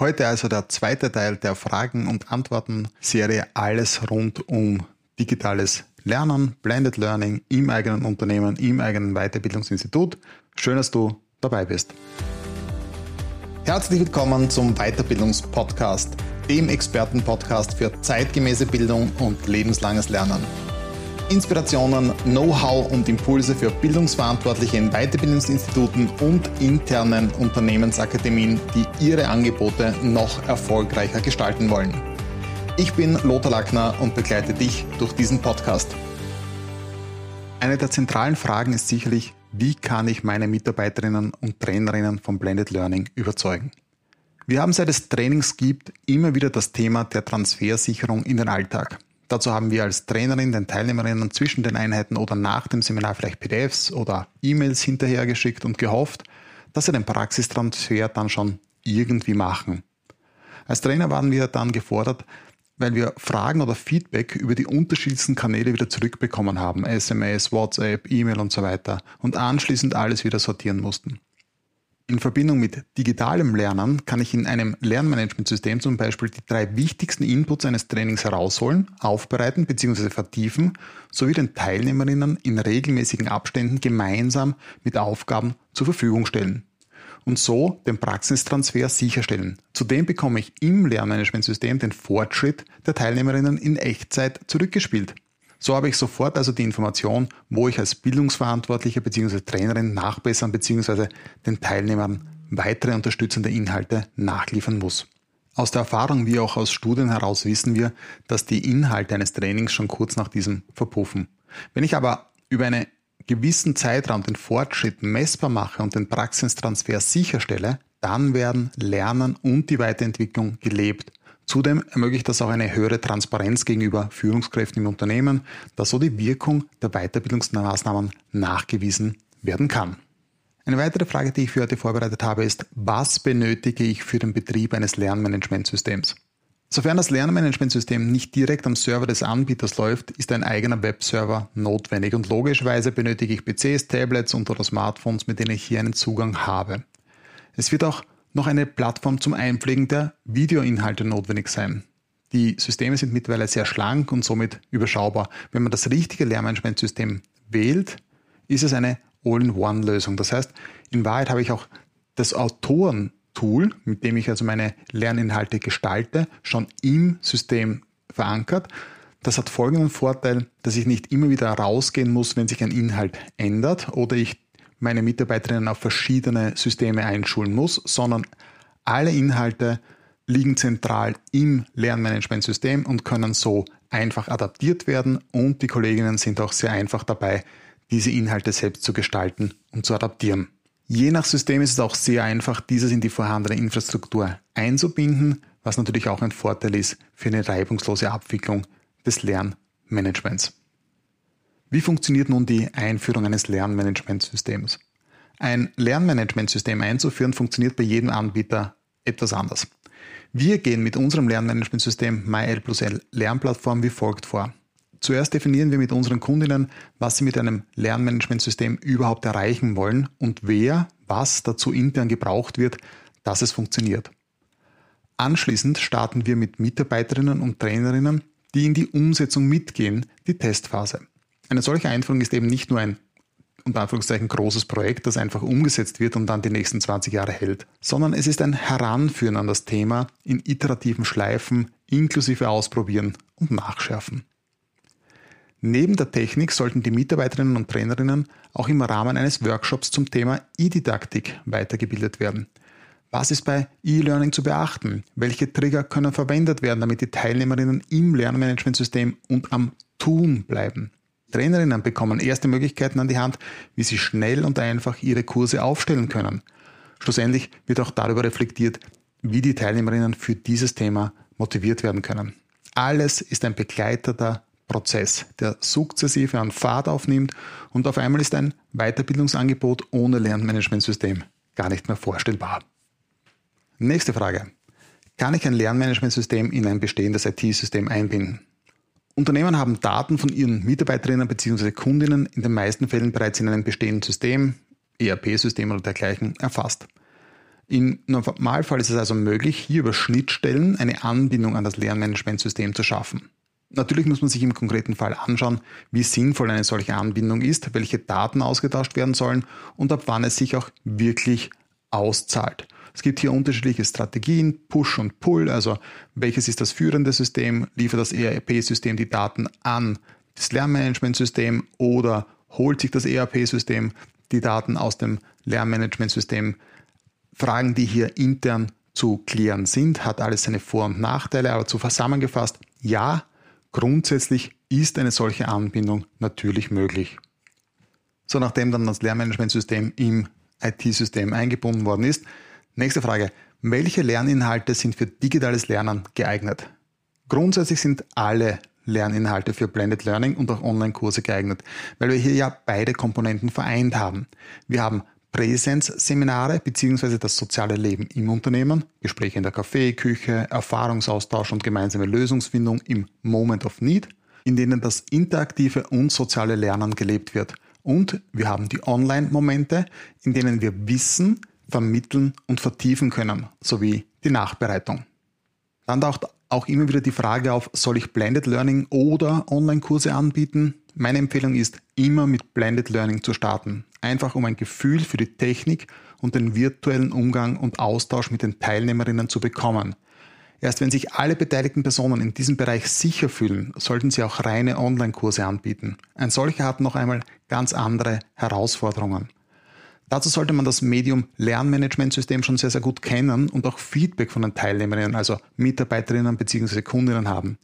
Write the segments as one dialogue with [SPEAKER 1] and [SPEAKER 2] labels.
[SPEAKER 1] Heute also der zweite Teil der Fragen und Antworten Serie Alles rund um digitales Lernen, Blended Learning im eigenen Unternehmen, im eigenen Weiterbildungsinstitut. Schön, dass du dabei bist. Herzlich willkommen zum Weiterbildungspodcast, dem Expertenpodcast für zeitgemäße Bildung und lebenslanges Lernen. Inspirationen, Know-how und Impulse für Bildungsverantwortliche in Weiterbildungsinstituten und internen Unternehmensakademien, die ihre Angebote noch erfolgreicher gestalten wollen. Ich bin Lothar Lackner und begleite dich durch diesen Podcast. Eine der zentralen Fragen ist sicherlich, wie kann ich meine Mitarbeiterinnen und Trainerinnen vom Blended Learning überzeugen? Wir haben seit es Trainings gibt immer wieder das Thema der Transfersicherung in den Alltag. Dazu haben wir als Trainerin den Teilnehmerinnen zwischen den Einheiten oder nach dem Seminar vielleicht PDFs oder E-Mails hinterhergeschickt und gehofft, dass sie den Praxistransfer dann schon irgendwie machen. Als Trainer waren wir dann gefordert, weil wir Fragen oder Feedback über die unterschiedlichsten Kanäle wieder zurückbekommen haben, SMS, WhatsApp, E-Mail und so weiter, und anschließend alles wieder sortieren mussten. In Verbindung mit digitalem Lernen kann ich in einem Lernmanagementsystem zum Beispiel die drei wichtigsten Inputs eines Trainings herausholen, aufbereiten bzw. vertiefen, sowie den Teilnehmerinnen in regelmäßigen Abständen gemeinsam mit Aufgaben zur Verfügung stellen und so den Praxistransfer sicherstellen. Zudem bekomme ich im Lernmanagementsystem den Fortschritt der Teilnehmerinnen in Echtzeit zurückgespielt. So habe ich sofort also die Information, wo ich als Bildungsverantwortlicher bzw. Trainerin nachbessern bzw. den Teilnehmern weitere unterstützende Inhalte nachliefern muss. Aus der Erfahrung wie auch aus Studien heraus wissen wir, dass die Inhalte eines Trainings schon kurz nach diesem verpuffen. Wenn ich aber über einen gewissen Zeitraum den Fortschritt messbar mache und den Praxistransfer sicherstelle, dann werden Lernen und die Weiterentwicklung gelebt Zudem ermöglicht das auch eine höhere Transparenz gegenüber Führungskräften im Unternehmen, da so die Wirkung der Weiterbildungsmaßnahmen nachgewiesen werden kann. Eine weitere Frage, die ich für heute vorbereitet habe, ist, was benötige ich für den Betrieb eines Lernmanagementsystems? Sofern das Lernmanagementsystem nicht direkt am Server des Anbieters läuft, ist ein eigener Webserver notwendig und logischerweise benötige ich PCs, Tablets und oder Smartphones, mit denen ich hier einen Zugang habe. Es wird auch noch eine Plattform zum Einpflegen der Videoinhalte notwendig sein. Die Systeme sind mittlerweile sehr schlank und somit überschaubar. Wenn man das richtige Lernmanagementsystem wählt, ist es eine All-in-One-Lösung. Das heißt, in Wahrheit habe ich auch das Autoren-Tool, mit dem ich also meine Lerninhalte gestalte, schon im System verankert. Das hat folgenden Vorteil, dass ich nicht immer wieder rausgehen muss, wenn sich ein Inhalt ändert oder ich meine Mitarbeiterinnen auf verschiedene Systeme einschulen muss, sondern alle Inhalte liegen zentral im Lernmanagementsystem und können so einfach adaptiert werden und die Kolleginnen sind auch sehr einfach dabei, diese Inhalte selbst zu gestalten und zu adaptieren. Je nach System ist es auch sehr einfach, dieses in die vorhandene Infrastruktur einzubinden, was natürlich auch ein Vorteil ist für eine reibungslose Abwicklung des Lernmanagements. Wie funktioniert nun die Einführung eines Lernmanagementsystems? Ein Lernmanagementsystem einzuführen funktioniert bei jedem Anbieter etwas anders. Wir gehen mit unserem Lernmanagementsystem MyL plus L Lernplattform wie folgt vor. Zuerst definieren wir mit unseren Kundinnen, was sie mit einem Lernmanagementsystem überhaupt erreichen wollen und wer, was dazu intern gebraucht wird, dass es funktioniert. Anschließend starten wir mit Mitarbeiterinnen und Trainerinnen, die in die Umsetzung mitgehen, die Testphase. Eine solche Einführung ist eben nicht nur ein unter Anführungszeichen großes Projekt, das einfach umgesetzt wird und dann die nächsten 20 Jahre hält, sondern es ist ein Heranführen an das Thema in iterativen Schleifen inklusive Ausprobieren und Nachschärfen. Neben der Technik sollten die Mitarbeiterinnen und Trainerinnen auch im Rahmen eines Workshops zum Thema E-Didaktik weitergebildet werden. Was ist bei E-Learning zu beachten? Welche Trigger können verwendet werden, damit die Teilnehmerinnen im Lernmanagementsystem und am Tun bleiben? Trainerinnen bekommen erste Möglichkeiten an die Hand, wie sie schnell und einfach ihre Kurse aufstellen können. Schlussendlich wird auch darüber reflektiert, wie die Teilnehmerinnen für dieses Thema motiviert werden können. Alles ist ein begleiteter Prozess, der sukzessive an Fahrt aufnimmt und auf einmal ist ein Weiterbildungsangebot ohne Lernmanagementsystem gar nicht mehr vorstellbar. Nächste Frage. Kann ich ein Lernmanagementsystem in ein bestehendes IT-System einbinden? Unternehmen haben Daten von ihren Mitarbeiterinnen bzw. Kundinnen in den meisten Fällen bereits in einem bestehenden System, ERP-System oder dergleichen erfasst. Im Normalfall ist es also möglich, hier über Schnittstellen eine Anbindung an das Lernmanagementsystem zu schaffen. Natürlich muss man sich im konkreten Fall anschauen, wie sinnvoll eine solche Anbindung ist, welche Daten ausgetauscht werden sollen und ab wann es sich auch wirklich auszahlt. Es gibt hier unterschiedliche Strategien, Push und Pull, also welches ist das führende System, liefert das ERP-System die Daten an das Lernmanagementsystem oder holt sich das ERP-System die Daten aus dem Lernmanagementsystem. Fragen, die hier intern zu klären sind, hat alles seine Vor- und Nachteile, aber zusammengefasst, ja, grundsätzlich ist eine solche Anbindung natürlich möglich. So, nachdem dann das Lernmanagementsystem im IT-System eingebunden worden ist, nächste Frage, welche Lerninhalte sind für digitales Lernen geeignet? Grundsätzlich sind alle Lerninhalte für Blended Learning und auch Online-Kurse geeignet, weil wir hier ja beide Komponenten vereint haben. Wir haben Präsenzseminare bzw. das soziale Leben im Unternehmen, Gespräche in der Kaffeeküche, Erfahrungsaustausch und gemeinsame Lösungsfindung im Moment of Need, in denen das interaktive und soziale Lernen gelebt wird. Und wir haben die Online-Momente, in denen wir Wissen vermitteln und vertiefen können, sowie die Nachbereitung. Dann taucht auch immer wieder die Frage auf, soll ich Blended Learning oder Online-Kurse anbieten? Meine Empfehlung ist, immer mit Blended Learning zu starten. Einfach um ein Gefühl für die Technik und den virtuellen Umgang und Austausch mit den Teilnehmerinnen zu bekommen. Erst wenn sich alle beteiligten Personen in diesem Bereich sicher fühlen, sollten sie auch reine Online-Kurse anbieten. Ein solcher hat noch einmal ganz andere Herausforderungen. Dazu sollte man das Medium Lernmanagementsystem schon sehr, sehr gut kennen und auch Feedback von den Teilnehmerinnen, also Mitarbeiterinnen bzw. Kundinnen haben.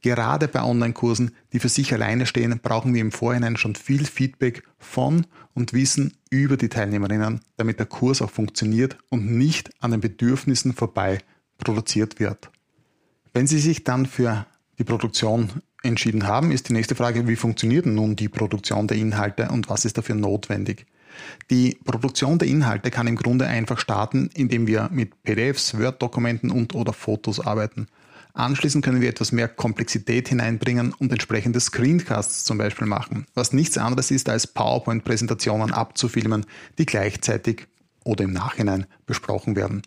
[SPEAKER 1] Gerade bei Online-Kursen, die für sich alleine stehen, brauchen wir im Vorhinein schon viel Feedback von und Wissen über die Teilnehmerinnen, damit der Kurs auch funktioniert und nicht an den Bedürfnissen vorbei produziert wird. Wenn Sie sich dann für die Produktion entschieden haben, ist die nächste Frage, wie funktioniert nun die Produktion der Inhalte und was ist dafür notwendig? Die Produktion der Inhalte kann im Grunde einfach starten, indem wir mit PDFs, Word-Dokumenten und oder Fotos arbeiten. Anschließend können wir etwas mehr Komplexität hineinbringen und entsprechende Screencasts zum Beispiel machen, was nichts anderes ist, als PowerPoint-Präsentationen abzufilmen, die gleichzeitig oder im Nachhinein besprochen werden.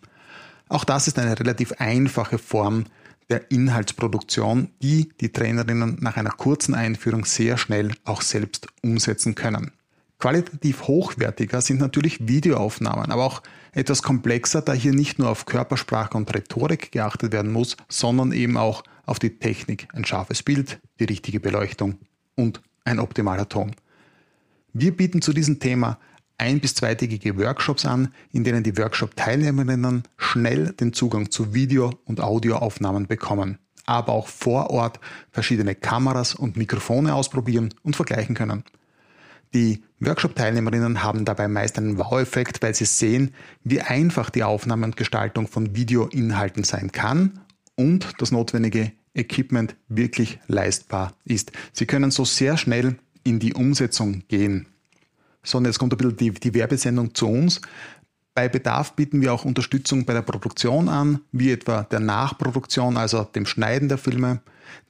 [SPEAKER 1] Auch das ist eine relativ einfache Form der Inhaltsproduktion, die die Trainerinnen nach einer kurzen Einführung sehr schnell auch selbst umsetzen können. Qualitativ hochwertiger sind natürlich Videoaufnahmen, aber auch etwas komplexer, da hier nicht nur auf Körpersprache und Rhetorik geachtet werden muss, sondern eben auch auf die Technik, ein scharfes Bild, die richtige Beleuchtung und ein optimaler Ton. Wir bieten zu diesem Thema ein- bis zweitägige Workshops an, in denen die Workshop-Teilnehmerinnen schnell den Zugang zu Video- und Audioaufnahmen bekommen, aber auch vor Ort verschiedene Kameras und Mikrofone ausprobieren und vergleichen können. Die Workshop-Teilnehmerinnen haben dabei meist einen Wow-Effekt, weil sie sehen, wie einfach die Aufnahme und Gestaltung von Videoinhalten sein kann und das notwendige Equipment wirklich leistbar ist. Sie können so sehr schnell in die Umsetzung gehen. So, und jetzt kommt ein bisschen die, die Werbesendung zu uns. Bei Bedarf bieten wir auch Unterstützung bei der Produktion an, wie etwa der Nachproduktion, also dem Schneiden der Filme.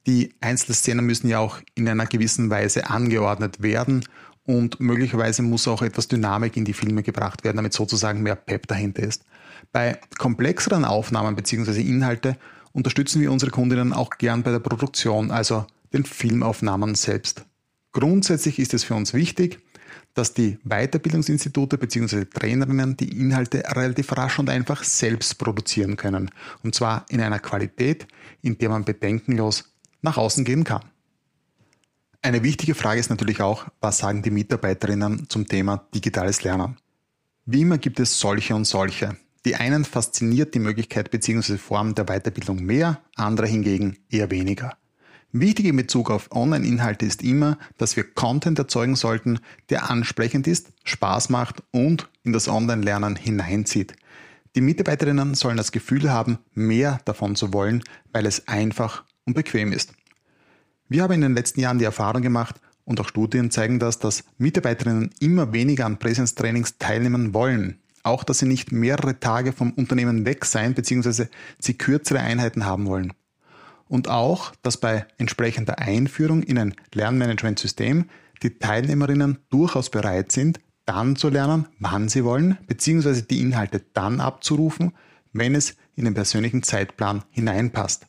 [SPEAKER 1] Die Einzelszenen müssen ja auch in einer gewissen Weise angeordnet werden und möglicherweise muss auch etwas Dynamik in die Filme gebracht werden, damit sozusagen mehr Pep dahinter ist. Bei komplexeren Aufnahmen bzw. Inhalte unterstützen wir unsere Kundinnen auch gern bei der Produktion, also den Filmaufnahmen selbst. Grundsätzlich ist es für uns wichtig, dass die Weiterbildungsinstitute bzw. Trainerinnen die Inhalte relativ rasch und einfach selbst produzieren können. Und zwar in einer Qualität, in der man bedenkenlos nach außen gehen kann. Eine wichtige Frage ist natürlich auch, was sagen die Mitarbeiterinnen zum Thema digitales Lernen? Wie immer gibt es solche und solche. Die einen fasziniert die Möglichkeit bzw. Form der Weiterbildung mehr, andere hingegen eher weniger. Wichtig in Bezug auf Online-Inhalte ist immer, dass wir Content erzeugen sollten, der ansprechend ist, Spaß macht und in das Online-Lernen hineinzieht. Die Mitarbeiterinnen sollen das Gefühl haben, mehr davon zu wollen, weil es einfach und bequem ist. Wir haben in den letzten Jahren die Erfahrung gemacht, und auch Studien zeigen das, dass Mitarbeiterinnen immer weniger an Präsenztrainings teilnehmen wollen. Auch, dass sie nicht mehrere Tage vom Unternehmen weg sein bzw. sie kürzere Einheiten haben wollen. Und auch, dass bei entsprechender Einführung in ein Lernmanagementsystem die Teilnehmerinnen durchaus bereit sind, dann zu lernen, wann sie wollen, beziehungsweise die Inhalte dann abzurufen, wenn es in den persönlichen Zeitplan hineinpasst.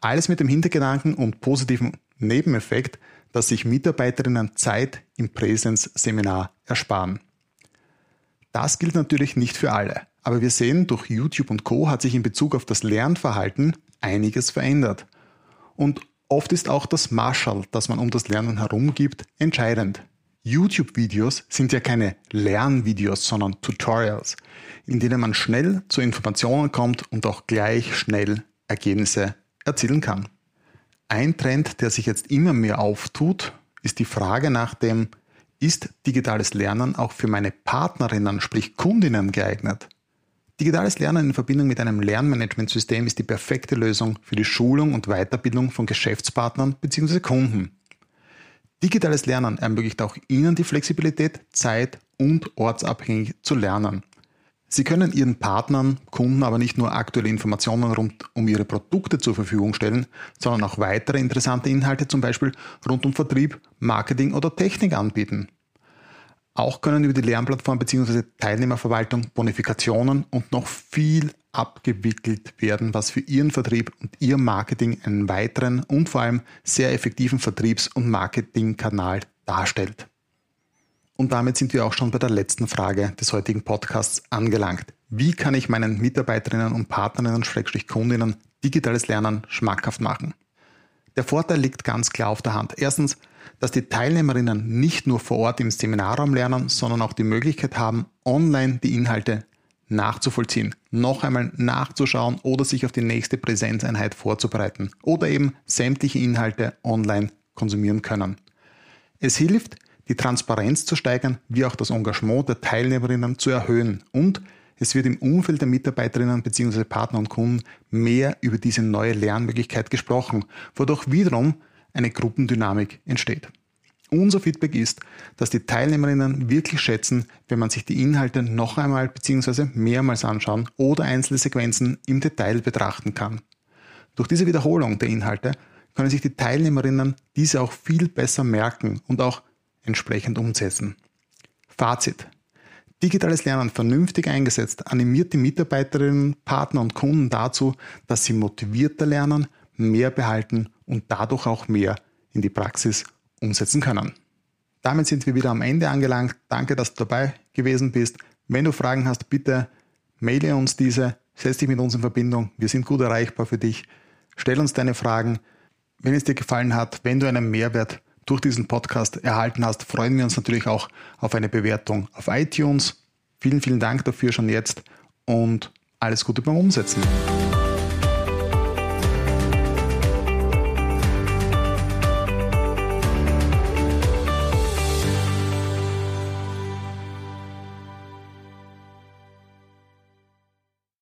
[SPEAKER 1] Alles mit dem Hintergedanken und positiven Nebeneffekt, dass sich Mitarbeiterinnen Zeit im Präsenzseminar ersparen. Das gilt natürlich nicht für alle, aber wir sehen, durch YouTube und Co hat sich in Bezug auf das Lernverhalten einiges verändert. Und oft ist auch das Marshall, das man um das Lernen herum gibt, entscheidend. YouTube-Videos sind ja keine Lernvideos, sondern Tutorials, in denen man schnell zu Informationen kommt und auch gleich schnell Ergebnisse erzielen kann. Ein Trend, der sich jetzt immer mehr auftut, ist die Frage nach dem, ist digitales Lernen auch für meine Partnerinnen, sprich Kundinnen geeignet? Digitales Lernen in Verbindung mit einem Lernmanagementsystem ist die perfekte Lösung für die Schulung und Weiterbildung von Geschäftspartnern bzw. Kunden. Digitales Lernen ermöglicht auch Ihnen die Flexibilität, zeit- und ortsabhängig zu lernen. Sie können Ihren Partnern, Kunden aber nicht nur aktuelle Informationen rund um Ihre Produkte zur Verfügung stellen, sondern auch weitere interessante Inhalte zum Beispiel rund um Vertrieb, Marketing oder Technik anbieten. Auch können über die Lernplattform bzw. Teilnehmerverwaltung Bonifikationen und noch viel abgewickelt werden, was für Ihren Vertrieb und Ihr Marketing einen weiteren und vor allem sehr effektiven Vertriebs- und Marketingkanal darstellt. Und damit sind wir auch schon bei der letzten Frage des heutigen Podcasts angelangt. Wie kann ich meinen Mitarbeiterinnen und Partnerinnen, Schrägstrich Kundinnen, digitales Lernen schmackhaft machen? Der Vorteil liegt ganz klar auf der Hand. Erstens, dass die Teilnehmerinnen nicht nur vor Ort im Seminarraum lernen, sondern auch die Möglichkeit haben, online die Inhalte nachzuvollziehen, noch einmal nachzuschauen oder sich auf die nächste Präsenzeinheit vorzubereiten oder eben sämtliche Inhalte online konsumieren können. Es hilft, die Transparenz zu steigern, wie auch das Engagement der Teilnehmerinnen zu erhöhen und es wird im Umfeld der Mitarbeiterinnen bzw. Partner und Kunden mehr über diese neue Lernmöglichkeit gesprochen, wodurch wiederum eine Gruppendynamik entsteht. Unser Feedback ist, dass die Teilnehmerinnen wirklich schätzen, wenn man sich die Inhalte noch einmal bzw. mehrmals anschauen oder einzelne Sequenzen im Detail betrachten kann. Durch diese Wiederholung der Inhalte können sich die Teilnehmerinnen diese auch viel besser merken und auch entsprechend umsetzen. Fazit. Digitales Lernen vernünftig eingesetzt animiert die Mitarbeiterinnen, Partner und Kunden dazu, dass sie motivierter lernen, mehr behalten und dadurch auch mehr in die Praxis umsetzen können. Damit sind wir wieder am Ende angelangt. Danke, dass du dabei gewesen bist. Wenn du Fragen hast, bitte maile uns diese, setz dich mit uns in Verbindung. Wir sind gut erreichbar für dich. Stell uns deine Fragen. Wenn es dir gefallen hat, wenn du einen Mehrwert durch diesen Podcast erhalten hast, freuen wir uns natürlich auch auf eine Bewertung auf iTunes. Vielen, vielen Dank dafür schon jetzt und alles Gute beim Umsetzen.